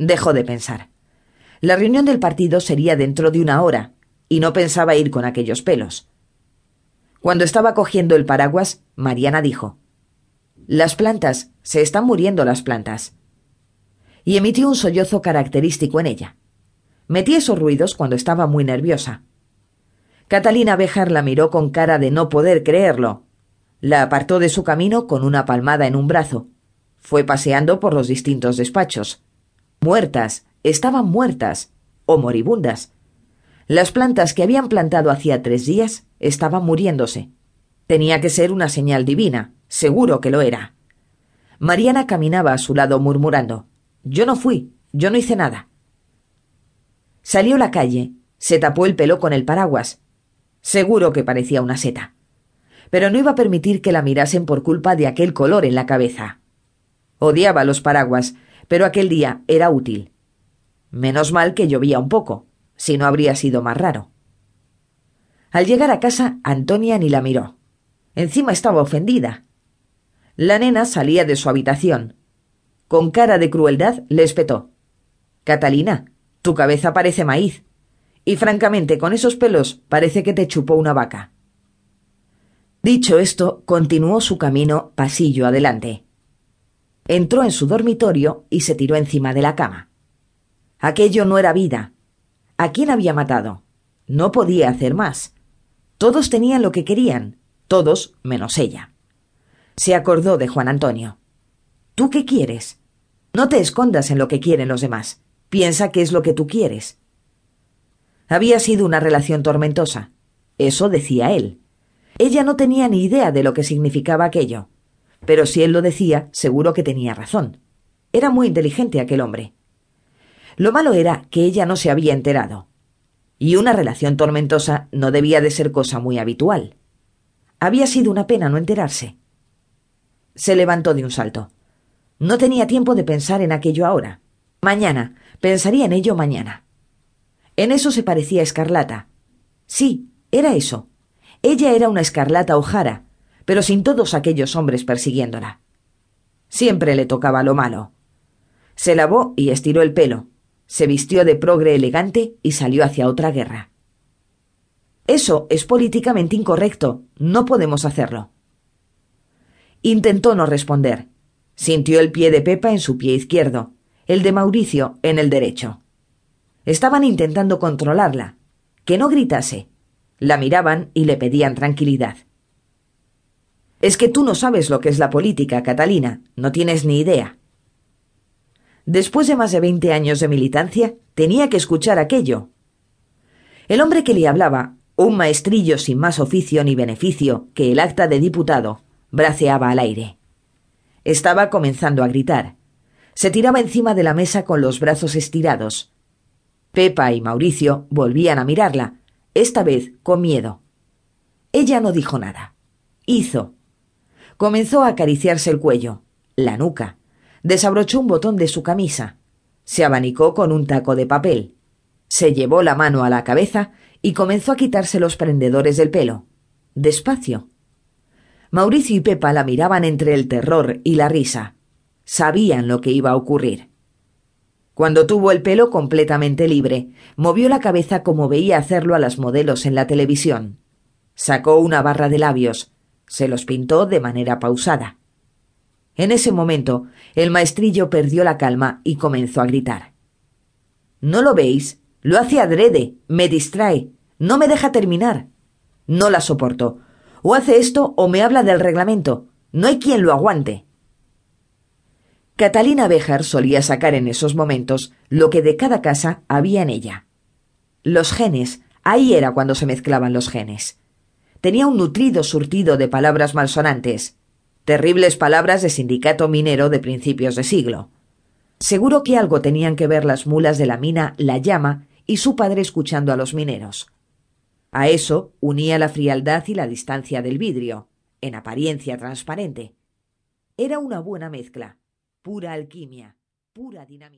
Dejó de pensar. La reunión del partido sería dentro de una hora, y no pensaba ir con aquellos pelos. Cuando estaba cogiendo el paraguas, Mariana dijo Las plantas, se están muriendo las plantas. Y emitió un sollozo característico en ella. Metí esos ruidos cuando estaba muy nerviosa. Catalina Béjar la miró con cara de no poder creerlo. La apartó de su camino con una palmada en un brazo. Fue paseando por los distintos despachos. Muertas, estaban muertas, o moribundas. Las plantas que habían plantado hacía tres días estaban muriéndose. Tenía que ser una señal divina, seguro que lo era. Mariana caminaba a su lado murmurando Yo no fui, yo no hice nada. Salió a la calle, se tapó el pelo con el paraguas, Seguro que parecía una seta. Pero no iba a permitir que la mirasen por culpa de aquel color en la cabeza. Odiaba los paraguas, pero aquel día era útil. Menos mal que llovía un poco, si no habría sido más raro. Al llegar a casa, Antonia ni la miró. Encima estaba ofendida. La nena salía de su habitación. Con cara de crueldad le espetó. Catalina, tu cabeza parece maíz. Y francamente, con esos pelos parece que te chupó una vaca. Dicho esto, continuó su camino pasillo adelante. Entró en su dormitorio y se tiró encima de la cama. Aquello no era vida. ¿A quién había matado? No podía hacer más. Todos tenían lo que querían, todos menos ella. Se acordó de Juan Antonio. ¿Tú qué quieres? No te escondas en lo que quieren los demás. Piensa qué es lo que tú quieres. Había sido una relación tormentosa. Eso decía él. Ella no tenía ni idea de lo que significaba aquello. Pero si él lo decía, seguro que tenía razón. Era muy inteligente aquel hombre. Lo malo era que ella no se había enterado. Y una relación tormentosa no debía de ser cosa muy habitual. Había sido una pena no enterarse. Se levantó de un salto. No tenía tiempo de pensar en aquello ahora. Mañana. Pensaría en ello mañana. En eso se parecía a Escarlata. Sí, era eso. Ella era una Escarlata Ojara, pero sin todos aquellos hombres persiguiéndola. Siempre le tocaba lo malo. Se lavó y estiró el pelo, se vistió de progre elegante y salió hacia otra guerra. Eso es políticamente incorrecto. No podemos hacerlo. Intentó no responder. Sintió el pie de Pepa en su pie izquierdo, el de Mauricio en el derecho. Estaban intentando controlarla, que no gritase. La miraban y le pedían tranquilidad. Es que tú no sabes lo que es la política, Catalina, no tienes ni idea. Después de más de veinte años de militancia, tenía que escuchar aquello. El hombre que le hablaba, un maestrillo sin más oficio ni beneficio que el acta de diputado, braceaba al aire. Estaba comenzando a gritar. Se tiraba encima de la mesa con los brazos estirados, Pepa y Mauricio volvían a mirarla, esta vez con miedo. Ella no dijo nada. Hizo. Comenzó a acariciarse el cuello, la nuca. Desabrochó un botón de su camisa. Se abanicó con un taco de papel. Se llevó la mano a la cabeza y comenzó a quitarse los prendedores del pelo. Despacio. Mauricio y Pepa la miraban entre el terror y la risa. Sabían lo que iba a ocurrir. Cuando tuvo el pelo completamente libre, movió la cabeza como veía hacerlo a las modelos en la televisión. Sacó una barra de labios, se los pintó de manera pausada. En ese momento, el maestrillo perdió la calma y comenzó a gritar. ¿No lo veis? Lo hace adrede, me distrae, no me deja terminar. No la soporto. O hace esto o me habla del reglamento. No hay quien lo aguante. Catalina Béjar solía sacar en esos momentos lo que de cada casa había en ella. Los genes, ahí era cuando se mezclaban los genes. Tenía un nutrido surtido de palabras malsonantes, terribles palabras de sindicato minero de principios de siglo. Seguro que algo tenían que ver las mulas de la mina La Llama y su padre escuchando a los mineros. A eso unía la frialdad y la distancia del vidrio, en apariencia transparente. Era una buena mezcla pura alquimia, pura dinamita.